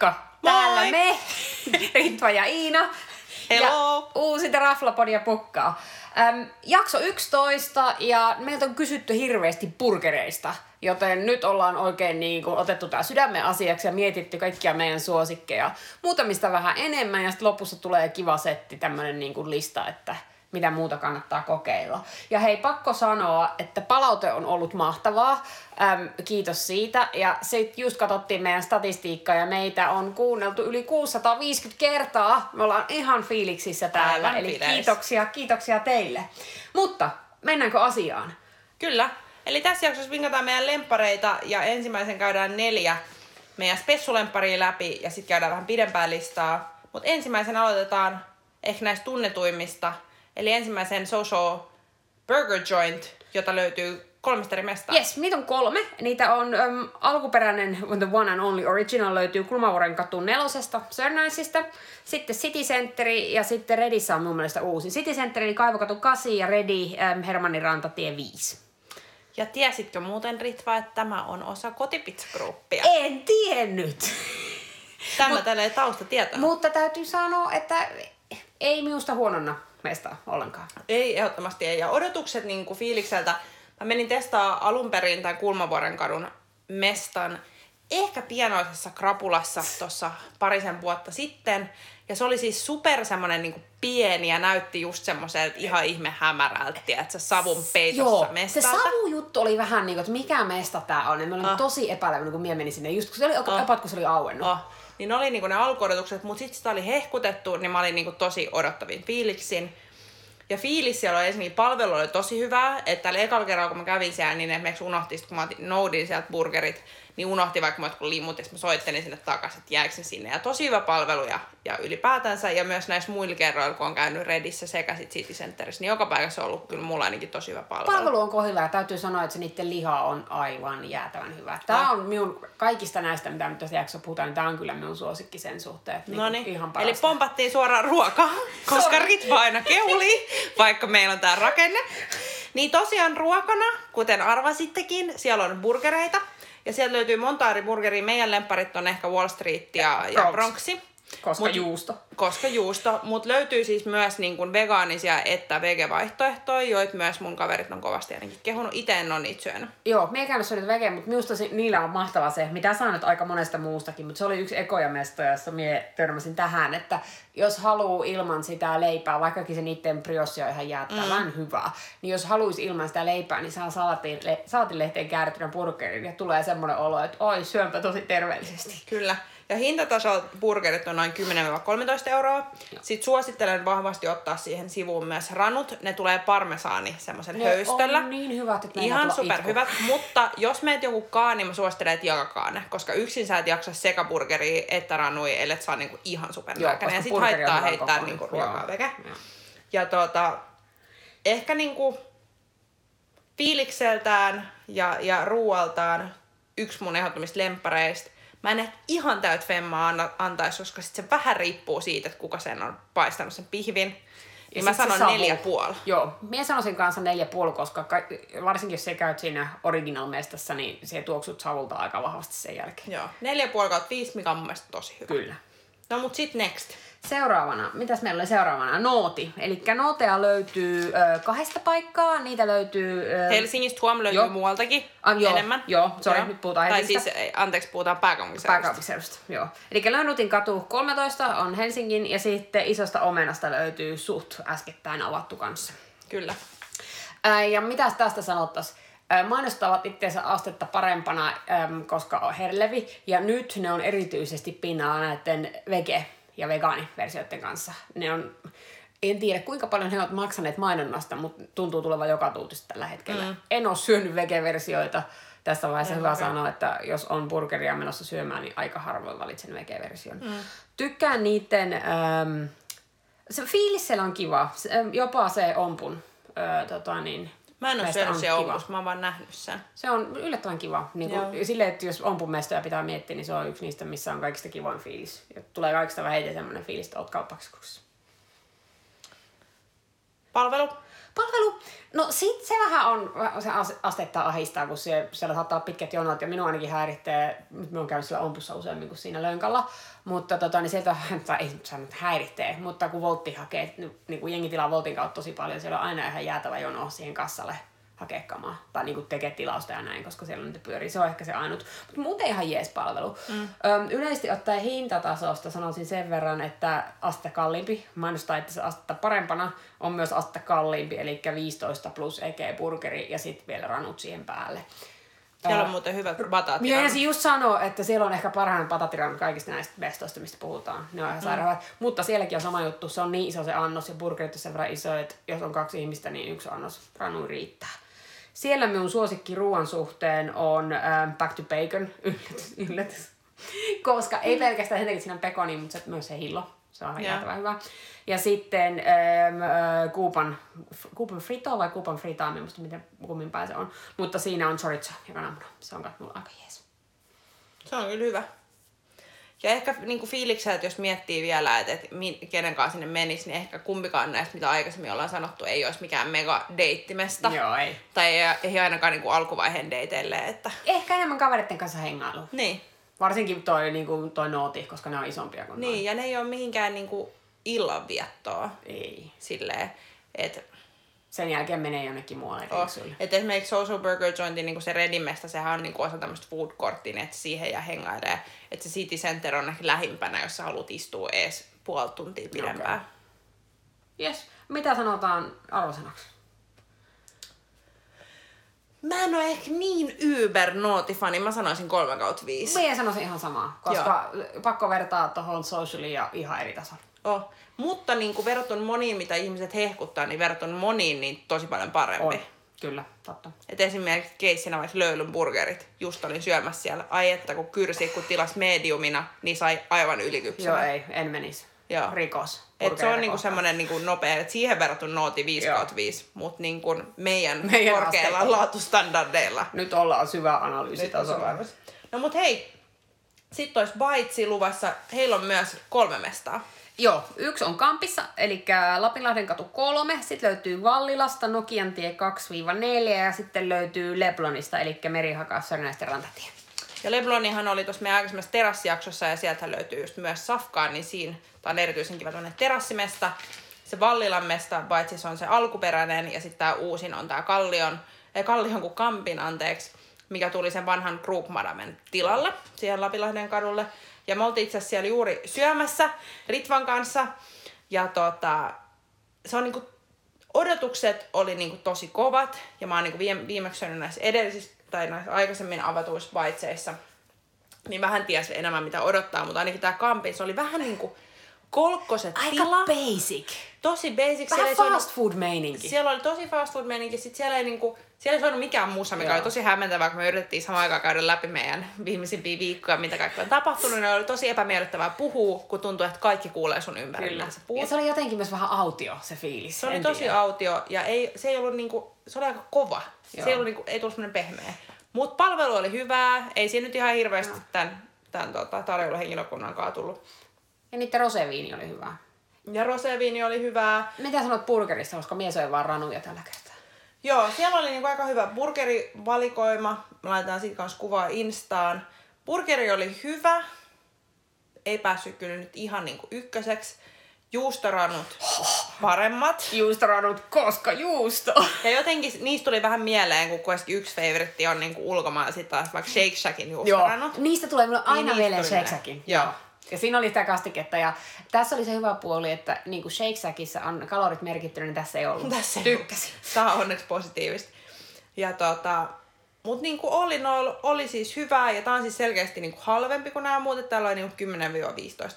Moikka! Moi! Täällä me, Ritva ja Iina. Hello! Ja uusi Raflapodia pukkaa. Äm, jakso 11 ja meiltä on kysytty hirveästi burgereista. Joten nyt ollaan oikein niin kuin otettu tämä sydämen asiaksi ja mietitty kaikkia meidän suosikkeja. Muutamista vähän enemmän ja sitten lopussa tulee kiva setti, tämmöinen niin kuin lista, että mitä muuta kannattaa kokeilla. Ja hei, pakko sanoa, että palaute on ollut mahtavaa. Äm, kiitos siitä. Ja sitten just katsottiin meidän statistiikkaa ja meitä on kuunneltu yli 650 kertaa. Me ollaan ihan fiiliksissä täällä. Aivan Eli fiileissä. kiitoksia, kiitoksia teille. Mutta mennäänkö asiaan? Kyllä. Eli tässä jaksossa vinkataan meidän lempareita ja ensimmäisen käydään neljä meidän spessulemparia läpi ja sitten käydään vähän pidempää listaa. Mutta ensimmäisen aloitetaan ehkä näistä tunnetuimmista. Eli ensimmäisen Social Burger Joint, jota löytyy kolmesta eri mestaa. Yes, niitä on kolme. Niitä on äm, alkuperäinen The One and Only Original löytyy Kulmavuoren katu nelosesta Sörnäisistä. Sitten City Centeri ja sitten Redissä on mun mielestä uusi. City Centeri eli Kaivokatu 8 ja Redi äm, Hermannin rantatie 5. Ja tiesitkö muuten Ritva, että tämä on osa kotipizzagruppia? En tiennyt. Tämä Mut, tälleen taustatieto. Mutta täytyy sanoa, että ei minusta huononna meistä ollenkaan. Ei, ehdottomasti ei. Ja odotukset niin kuin fiilikseltä, mä menin testaa alun perin tämän Kulmavuoren kadun mestan ehkä pienoisessa krapulassa tuossa parisen vuotta sitten. Ja se oli siis super semmonen niin pieni ja näytti just semmoiselta ihan ihme hämärältä, että savun peitossa Joo, se mestalta. savujuttu oli vähän niin kuin, että mikä mesta tää on. Ja me olin Ah. tosi epäilevä, kun mie menin sinne, just kun se oli Ah. about, kun se oli auennut. Oh. Niin ne oli niinku ne alkuodotukset, mutta sitten sitä oli hehkutettu, niin mä olin niinku tosi odottavin fiiliksin. Ja fiilis siellä oli ensinnäkin, palvelu oli tosi hyvää, että tällä ekalla kerralla kun mä kävin siellä, niin esimerkiksi unohti, kun mä noudin sieltä burgerit, niin unohti vaikka mä jotkut limut, ja mä soittelin sinne takaisin, että jääkö ne sinne. Ja tosi hyvä palvelu ja, ja ylipäätänsä, ja myös näissä muilla kerroilla, kun on käynyt Redissä sekä sit City Centerissä, niin joka paikassa on ollut kyllä mulla ainakin tosi hyvä palvelu. Palvelu on hyvä ja täytyy sanoa, että se niiden liha on aivan jäätävän hyvä. Tämä on minun, kaikista näistä, mitä nyt tässä jaksossa puhutaan, niin tämä on kyllä minun suosikki sen suhteen. Niin, ihan eli pompattiin suoraan ruokaa, koska Ritva aina keuli, vaikka meillä on tää rakenne. Niin tosiaan ruokana, kuten arvasittekin, siellä on burgereita. Ja sieltä löytyy monta eri burgeria. Meidän lemparit on ehkä Wall Street ja, ja Bronx. Bronxi. Koska Mut- juusto. Koska juusto. Mutta löytyy siis myös niin kuin vegaanisia että vege-vaihtoehtoja, joita myös mun kaverit on kovasti ainakin kehunut. Itse en ole niitä syönyt. Joo, me ei käynyt syönyt vege, mutta minusta se, niillä on mahtava se, mitä saan nyt aika monesta muustakin, mutta se oli yksi ekoja mestoja, jossa mie törmäsin tähän, että jos haluaa ilman sitä leipää, vaikkakin se niiden briossi on ihan jäättävän mm. hyvä, niin jos haluaisi ilman sitä leipää, niin saa salaatin, le, saatinlehteen käärittynä burgerin ja tulee semmoinen olo, että oi, syönpä tosi terveellisesti. Kyllä. Ja hintataso burgerit on noin 10-13 euroa. Sitten suosittelen vahvasti ottaa siihen sivuun myös ranut. Ne tulee parmesaani semmoisen höystöllä. on niin hyvät, että Ihan superhyvät, mutta jos meet joku kaan, niin mä suosittelen, että jakakaane, koska yksin sä et jaksa sekä burgeria että ranui, ellei saa niinku ihan Joo, supernälkäinen. Ja sit haittaa heittää niinku ruokaa veke. Ja tota, ehkä niinku fiilikseltään ja, ja ruualtaan yksi mun ehdottomista lempareista. Mä en ehkä ihan täyt femmaa antaisi, koska sit se vähän riippuu siitä, että kuka sen on paistanut sen pihvin. Niin mä sanon savu. neljä puoli. Joo, minä sanoisin kanssa neljä puoli, koska ka- varsinkin jos sä käyt siinä original-mestassa, niin se tuoksut savulta aika vahvasti sen jälkeen. Joo, neljä puoli kautta viisi, mikä on mun mielestä tosi hyvä. Kyllä. No mut sit next. Seuraavana, mitäs meillä oli seuraavana? Nooti. Eli nooteja löytyy ö, kahdesta paikkaa. Niitä löytyy... Ö, Helsingistä huom löytyy Joo. muualtakin Ah, joo, enemmän. joo, sorry, nyt puhutaan Tai siis, anteeksi, puhutaan pääkaupunkiseudusta. Pääkaupunkiseudusta, joo. Eli Lönnutin katu 13 on Helsingin ja sitten isosta omenasta löytyy suht äskettäin avattu kanssa. Kyllä. Ää, ja mitäs tästä sanottaisiin? Mainostavat itseensä astetta parempana, äm, koska on herlevi. Ja nyt ne on erityisesti pinnalla näiden vege- ja vegaaniversioiden kanssa. Ne on, en tiedä kuinka paljon he ovat maksaneet mainonnasta, mutta tuntuu tulevan joka tuutista tällä hetkellä. Mm. En ole syönyt vege-versioita. Tässä vaiheessa hyvä okei. sanoa, että jos on burgeria menossa syömään, niin aika harvoin valitsen vege-version. Mm. Tykkään niiden... Ähm, se fiilis siellä on kiva. Jopa se ompun. Ö, tota niin, Mä en ole syönyt siellä kiva. ompussa, mä oon vaan nähnyt sen. Se on yllättävän kiva. Niin kuin, silleen, että jos ompumestoja pitää miettiä, niin se on yksi niistä, missä on kaikista kivoin fiilis. Ja tulee kaikista vähiten semmoinen fiilis, että oot kauppakeskuksessa. Palvelu. Palvelu, no sit se vähän on, se as- astetta ahistaa, kun se, siellä saattaa olla pitkät jonot ja minua ainakin häiritsee, nyt mä oon käynyt siellä ompussa useammin kuin siinä lönkalla, mutta tota, niin sieltä, tai ei nyt sano, että häiritsee, mutta kun Voltti hakee, niin, niin kuin jengi tilaa Voltin kautta tosi paljon, siellä on aina ihan jäätävä jono siihen kassalle hakea kamaa tai niinku tekee tilausta ja näin, koska siellä niitä pyörii. Se on ehkä se ainut. Mutta muuten ihan jees palvelu. Mm. Öm, yleisesti ottaen hintatasosta sanoisin sen verran, että aste kalliimpi, mainostaa itse asiassa astetta parempana, on myös aste kalliimpi, eli 15 plus EG burgeri ja sitten vielä ranut siihen päälle. Siellä on muuten hyvät Minä bataatiranut. ensin just sanoa, että siellä on ehkä parhain patatiran kaikista näistä bestoista, mistä puhutaan. Ne on ihan sairaan mm. Mutta sielläkin on sama juttu. Se on niin iso se annos ja burgerit on sen verran iso, että jos on kaksi ihmistä, niin yksi annos ranu riittää. Siellä minun suosikki ruoan suhteen on ähm, Back to Bacon. Yllätys, yllätys. Koska ei pelkästään sen takia, että siinä on pekoni, mutta se, myös se hillo. Se on ihan hyvä. Ja sitten ähm, äh, Kuupan, Kuupan frito vai Kuupan fritaa, minusta miten kummin päin se on. Mutta siinä on chorizo ja kananmuna. Se on mulla aika jees. Se on kyllä hyvä. Ja ehkä niin fiiliksiä, että jos miettii vielä, että, että kenen kanssa sinne menisi, niin ehkä kumpikaan näistä, mitä aikaisemmin ollaan sanottu, ei olisi mikään mega deittimesta. Joo, ei. Tai ei, ei ainakaan niin kuin alkuvaiheen deiteille, että... Ehkä enemmän kavereiden kanssa hengailu. Niin. Varsinkin toi, niin kuin, toi nooti, koska ne on isompia kuin Niin, ja ne ei ole mihinkään niin kuin illanviettoa. Ei. silleen, että Sen jälkeen menee jonnekin muualle Oh. Et esimerkiksi Social Burger Jointin niin se Redimesta, sehän on niin osa tämmöistä food courtin, että siihen ja hengailee. Että se City Center on ehkä lähimpänä, jos sä haluat istua ees puoli tuntia pidempään. Okay. Yes. Mitä sanotaan arvosanaksi? Mä en ole ehkä niin yber nootifani, mä sanoisin 3 kautta 5. Meidän sanoisin ihan samaa, koska pakko vertaa tuohon socialiin ja ihan eri tasolla. Oh. Mutta niin kuin verrattuna moniin, mitä ihmiset hehkuttaa, niin verrattuna moniin, niin tosi paljon parempi. On. Kyllä, totta. Et esimerkiksi keissinä vaikka Löylyn burgerit. Just olin syömässä siellä. Ai että kun kyrsi, kun tilas mediumina, niin sai aivan ylikypsänä. Joo, ei, en menisi. Joo. Rikos. Et se on niinku semmoinen niinku nopea, että siihen verrattuna nooti 5 Joo. kautta 5, mutta niinku meidän, Meidän korkeilla asteikolla. laatustandardeilla. Nyt ollaan syvä analyysitasolla. No mut hei, sitten olisi Baitsi luvassa. Heillä on myös kolme mestaa. Joo, yksi on Kampissa, eli Lapinlahden katu 3. Sitten löytyy Vallilasta, Nokiantie 2-4 ja sitten löytyy Leblonista, eli Merihakaa, Sörnäisten rantatie. Ja Leblonihan oli tuossa meidän aikaisemmassa terassijaksossa ja sieltä löytyy just myös Safkaan, niin siinä tämä on erityisen kiva tämmöinen terassimesta. Se Vallilan mesta, paitsi se on se alkuperäinen ja sitten tämä uusin on tämä Kallion, ei Kallion kuin Kampin, anteeksi, mikä tuli sen vanhan Krugmadamen tilalle siihen Lapinlahden kadulle. Ja me oltiin itse asiassa siellä juuri syömässä Ritvan kanssa. Ja tota, se on niinku, odotukset oli niinku tosi kovat. Ja mä oon niinku viime, viimeksi syönyt näissä edellisissä tai näissä aikaisemmin avatuissa baitseissa. Niin vähän ties enemmän mitä odottaa, mutta ainakin tää kampi, se oli vähän niinku kolkkoset Aika tila. basic. tosi basic. Siellä Vähän soinut- fast food meininki. siellä oli tosi fast food meininki, sit siellä ei niinku, siellä ei soinut mikään musa, mikä Joo. oli tosi hämmentävää, kun me yritettiin samaan aikaan käydä läpi meidän viimeisimpiä viikkoja, mitä kaikkea on tapahtunut, niin oli tosi epämiellyttävää puhua, kun tuntuu, että kaikki kuulee sun ympärillä. Ja se oli jotenkin myös vähän autio se fiilis. Se oli en tosi tiedä. autio ja ei, se ei ollut niinku, se oli aika kova. Joo. Se ei, ollut niinku, ei tullut semmoinen pehmeä. Mutta palvelu oli hyvää, ei siinä nyt ihan hirveästi tämän, tämän tota, tarjoiluhenkilökunnan kanssa tullut. Ja niiden roseviini oli hyvä. Ja roseviini oli hyvää. Mitä sanot burgerista, koska mies söi vaan ranuja tällä kertaa. Joo, siellä oli niinku aika hyvä burgerivalikoima. Me laitetaan siitä kanssa kuvaa Instaan. Burgeri oli hyvä. Ei päässyt kyllä nyt ihan niinku ykköseksi. Juustoranut paremmat. Juustoranut, koska juusto. Ja jotenkin niistä tuli vähän mieleen, kun kuitenkin yksi favoritti on niinku ulkomailla sitten taas vaikka Shake Shackin Joo, juustoranut. niistä tulee mulle aina niistä mieleen Shake. Shackin. Joo. Ja siinä oli sitä kastiketta ja tässä oli se hyvä puoli, että niin kuin Shake Shackissa on kalorit merkittynä, niin tässä ei ollut. Tässä ei Tykkäsin. ollut. Tää on onneksi positiivista. Ja tota, mut niinku all in all oli siis hyvää ja tää on siis selkeästi niinku halvempi kuin nämä muut. että Täällä oli niinku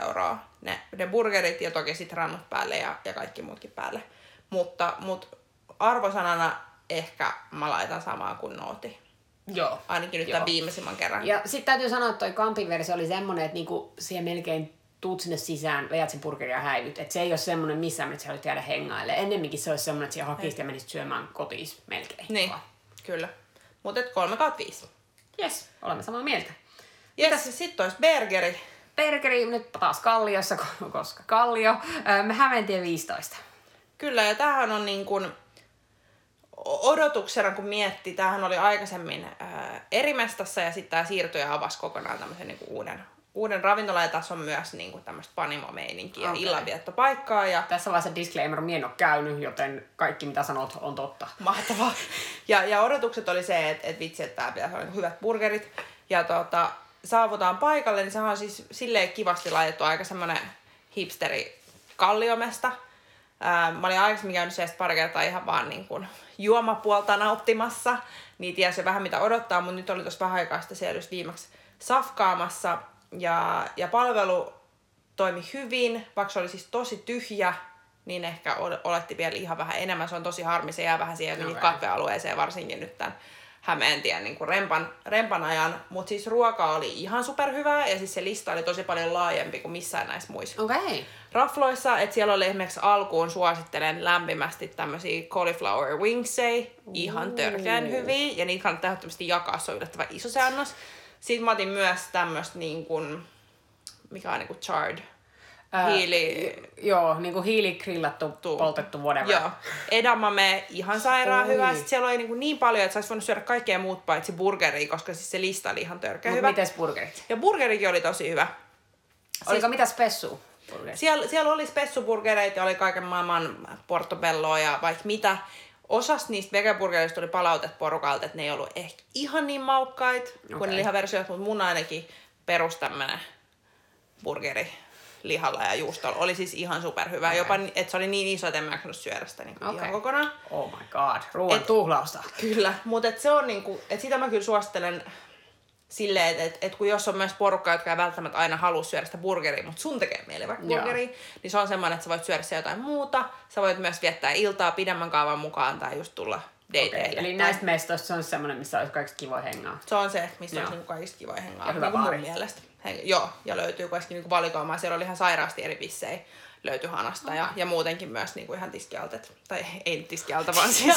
10-15 euroa ne, ne burgerit ja toki sit rannut päälle ja, ja kaikki muutkin päälle. Mutta mut arvosanana ehkä mä laitan samaa kuin Nooti. Joo. Ainakin nyt Joo. tämän viimeisimmän kerran. Ja sitten täytyy sanoa, että toi Kampin versio oli semmonen, että niinku siihen melkein tuut sinne sisään, veät sen burgerin ja häivyt. Että se ei ole semmonen missään, että sä haluat jäädä hengaille. Ennemminkin se olisi semmonen, että siellä hakisit ja menisit syömään kotiin melkein. Niin, vaan. kyllä. Mutta 3 kautta 5. Yes, olemme samaa mieltä. Yes, sitten olisi burgeri. Burgeri nyt taas Kalliossa, koska Kallio. Öö, Me Hämeentie 15. Kyllä, ja tämähän on niin kuin, odotuksena, kun mietti, tämähän oli aikaisemmin ää, eri mestassa ja sitten tämä siirtyi ja avasi kokonaan tämmöisen niin uuden, uuden ravintolan ja tässä on myös niin kuin tämmöistä panimo-meininkiä Okei. illanviettopaikkaa ja Tässä vaiheessa disclaimer, mie en ole käynyt, joten kaikki mitä sanot on totta. mahtavaa. Ja, ja odotukset oli se, että, että vitsi, että tää pitäisi olla niinku hyvät burgerit. Ja tota, saavutaan paikalle, niin sehän on siis silleen kivasti laitettu aika semmonen hipsteri kalliomesta. Ää, mä olin aikaisemmin käynyt siellä pari kertaa ihan vaan niin kuin juomapuolta nauttimassa, niin tiesi vähän mitä odottaa, mutta nyt oli tuossa vähän aikaa sitten siellä just viimeksi safkaamassa. Ja, ja palvelu toimi hyvin, vaikka se oli siis tosi tyhjä, niin ehkä ol- oletti vielä ihan vähän enemmän. Se on tosi harmi, se jää vähän siihen Okei. okay. katvealueeseen, varsinkin nyt tämän Hämeentien niin kuin rempan, rempan ajan. Mutta siis ruoka oli ihan superhyvää ja siis se lista oli tosi paljon laajempi kuin missään näissä muissa. Okay. rafloissa, että siellä oli esimerkiksi alkuun suosittelen lämpimästi tämmöisiä cauliflower wingsei, ihan törkeän hyviä, ja niitä kannattaa ehdottomasti jakaa, se on yllättävän iso se annos. Sitten mä otin myös tämmöistä niin kuin, mikä on niin kuin charred, Ää, hiili, Joo, niin kuin hiiligrillattu, Tuu. poltettu, whatever. Joo. Edamame, ihan sairaan Oi. hyvä. Sitten siellä oli niin, niin paljon, että sä olisi voinut syödä kaikkea muut paitsi burgeria, koska siis se lista oli ihan törkeä Mut hyvä. mites burgerit? Ja burgerikin oli tosi hyvä. Oliko mitä spessu? Siellä, siellä oli spessuburgereita ja oli kaiken maailman portobelloa ja vaikka mitä. Osasta niistä vegaburgereista tuli palautet porukalta, että ne ei ollut ehkä ihan niin maukkaita okay. kuin ne lihaversiot, mutta mun ainakin perus tämmönen burgeri lihalla ja juustolla oli siis ihan superhyvä. Okay. Jopa, että se oli niin iso, että en mä jaksanut syödä sitä niin okay. Ihan kokonaan. Oh my god, ruoan tuhlausta. Kyllä, mutta et se on niinku, et sitä mä kyllä suosittelen silleen, että et, et kun jos on myös porukka, jotka ei välttämättä aina halua syödä sitä burgeria, mutta sun tekee mieli vaikka burgeria, niin se on semmoinen, että sä voit syödä jotain muuta. Sä voit myös viettää iltaa pidemmän kaavan mukaan tai just tulla dateille. Okay. Eli Tai- näistä mestoista se on semmoinen, missä olisi kaikista kivoja hengaa. Se on se, mistä Joo. olisi niinku kaikista kivoja hengaa. Ja hyvä niinku mun mielestä. He, joo, ja löytyy kuitenkin niinku valikoimaa. Siellä oli ihan sairaasti eri bissejä. Löytyi hanasta ja, ja muutenkin myös niinku ihan tiskialta. Tai ei tiskialta, vaan siis,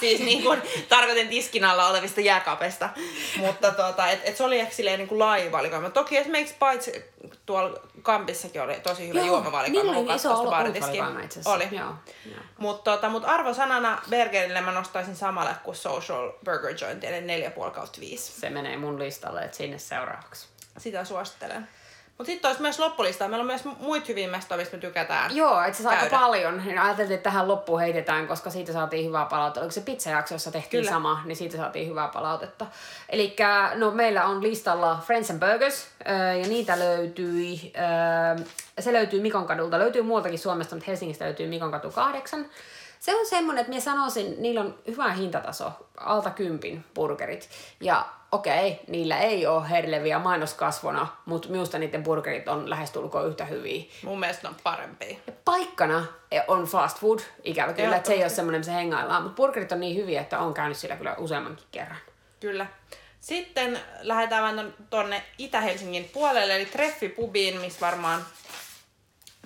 siis niinku, tarkoitin tiskin alla olevista jääkaapesta. Mutta tota, et, et se oli ehkä silleen niinku laaja valikoima. Toki esimerkiksi paitsi tuolla Kampissakin oli tosi hyvä juomavalikoima. Niillä kun oli iso katsoi asiassa. Oli. Joo, joo. Mutta tota, mut arvosanana burgerille mä nostaisin samalle kuin Social Burger Joint, eli 4,5 kautta 5. Se menee mun listalle, että sinne seuraavaksi. Sitä suosittelen. Mutta sitten olisi myös loppulista. Meillä on myös muita hyviä mestoja, mistä me tykätään. Joo, itse asiassa aika paljon. Niin ajateltiin, että tähän loppuun heitetään, koska siitä saatiin hyvää palautetta. Oliko se pizzajakso, jossa tehtiin Kyllä. sama, niin siitä saatiin hyvää palautetta. Eli no, meillä on listalla Friends and Burgers, ja niitä löytyi, se löytyy Mikon kadulta. Löytyy muualtakin Suomesta, mutta Helsingistä löytyy Mikon katu 8. Se on semmonen, että minä sanoisin, niillä on hyvä hintataso, alta kympin burgerit. Ja okei, niillä ei ole herleviä mainoskasvona, mutta minusta niiden burgerit on lähestulkoon yhtä hyviä. Mun mielestä ne on parempia. Ja paikkana on fast food, ikävä kyllä, että se ei ole semmoinen, missä hengaillaan. Mutta burgerit on niin hyviä, että on käynyt sillä kyllä useammankin kerran. Kyllä. Sitten lähdetään vähän ton- tonne Itä-Helsingin puolelle, eli Treffi-pubiin, missä varmaan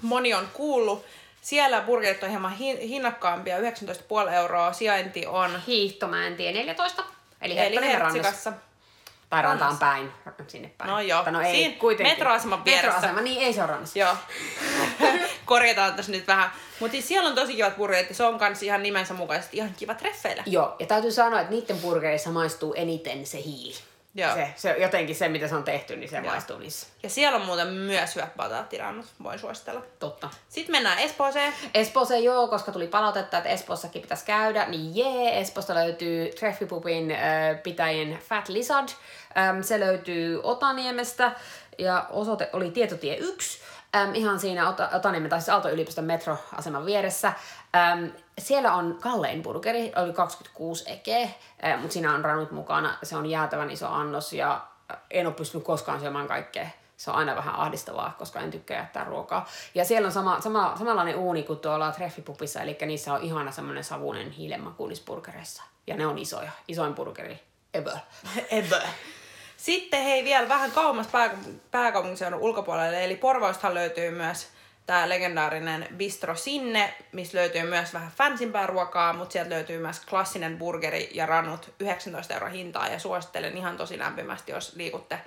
moni on kuullut. Siellä burgerit on hieman hin- hinnakkaampia, 19,5 euroa. Sijainti on Hiihtomäentie 14, eli, eli. Hertsikassa. Tai rantaan päin, sinne päin. No joo, no ei, siinä kuitenkin. metroaseman vieressä. Metroasema, niin ei se ole rannassa. Joo. Korjataan tässä nyt vähän. Mutta siis siellä on tosi kivat burgerit ja se on kans ihan nimensä mukaisesti ihan kiva treffeillä. Joo, ja täytyy sanoa, että niiden burgereissa maistuu eniten se hiili. Joo. Se, se, jotenkin se, mitä se on tehty, niin se Joo. maistuu niissä. Ja siellä on muuten myös hyvät bataattirannut, voin suositella. Totta. Sitten mennään Espooseen. Espooseen joo, koska tuli palautetta, että Espoossakin pitäisi käydä, niin jee, Espoosta löytyy Treffipupin äh, pitäjien Fat Lizard. Ähm, se löytyy Otaniemestä ja osoite oli Tietotie 1, ähm, ihan siinä Ota- Otaniemen tai siis Aalto-yliopiston metroaseman vieressä. Ähm, siellä on kallein burgeri, oli 26 eke, mutta siinä on ranut mukana. Se on jäätävän iso annos ja en ole pystynyt koskaan syömään kaikkea se on aina vähän ahdistavaa, koska en tykkää jättää ruokaa. Ja siellä on sama, sama, samanlainen uuni kuin tuolla treffipupissa, eli niissä on ihana semmoinen savunen hiilenmaku burgereissa. Ja ne on isoja, isoin burgeri ever. Ever. Sitten hei vielä vähän kauemmas pääkaupunkiseudun ulkopuolelle, eli Porvoostahan löytyy myös tämä legendaarinen Bistro Sinne, missä löytyy myös vähän fansimpää ruokaa, mutta sieltä löytyy myös klassinen burgeri ja ranut 19 euroa hintaa ja suosittelen ihan tosi lämpimästi, jos liikutte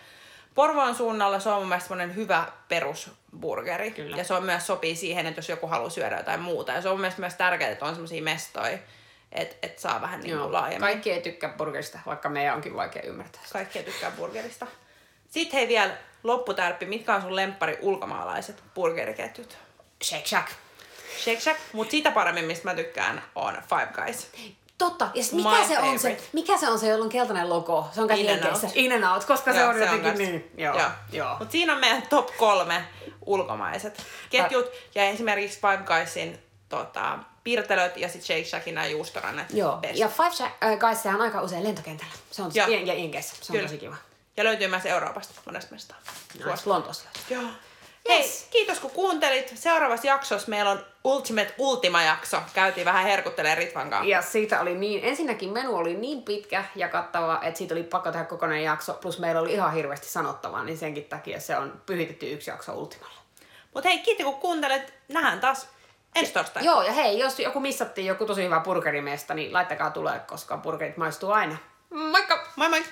Porvoon suunnalla. Se on mun mielestä semmonen hyvä perusburgeri. Kyllä. Ja se on myös sopii siihen, että jos joku haluaa syödä jotain muuta. Ja se on mun mielestä myös tärkeää, että on semmoisia mestoja, että et saa vähän niin kuin laajemmin. Kaikki ei tykkää burgerista, vaikka meidän onkin vaikea ymmärtää sitä. Kaikki ei tykkää burgerista. Sitten hei vielä lopputärppi, mitkä on sun lemppari ulkomaalaiset burgeriketjut? Shake Shack. Shake Shack, mutta siitä paremmin, mistä mä tykkään, on Five Guys. Totta. Ja sit My mikä se on se, favorite. mikä se on se, jolla on keltainen logo? Se on kai In. In and out, koska se Joo, on jotenkin kans- niin. Joo. Joo. Joo. Mut siinä on meidän top kolme ulkomaiset ketjut. Ja esimerkiksi Five Guysin tota, piirtelöt ja sitten Shake Shackin nämä juustorannat. Joo. best. Ja Five Shack, äh, Guys, sehän on aika usein lentokentällä. Se on Joo. ja, ja Jenkeissä. Se on Kyllä. tosi kiva. ja löytyy myös Euroopasta monesta mestaa. Nice. Lontoossa. Joo. Yes. Hei, kiitos kun kuuntelit. Seuraavassa jaksossa meillä on Ultimate Ultima-jakso. Käytiin vähän herkuttelemaan Ritvan kanssa. Ja siitä oli niin, ensinnäkin menu oli niin pitkä ja kattava, että siitä oli pakko tehdä kokonainen jakso, plus meillä oli ihan hirveästi sanottavaa, niin senkin takia se on pyhitetty yksi jakso Ultimalla. Mutta hei, kiitos kun kuuntelet. Nähdään taas ensi torstai. Joo, ja hei, jos joku missattiin joku tosi hyvä burgerimesta, niin laittakaa tulee, koska burgerit maistuu aina. Moikka! Moi moi!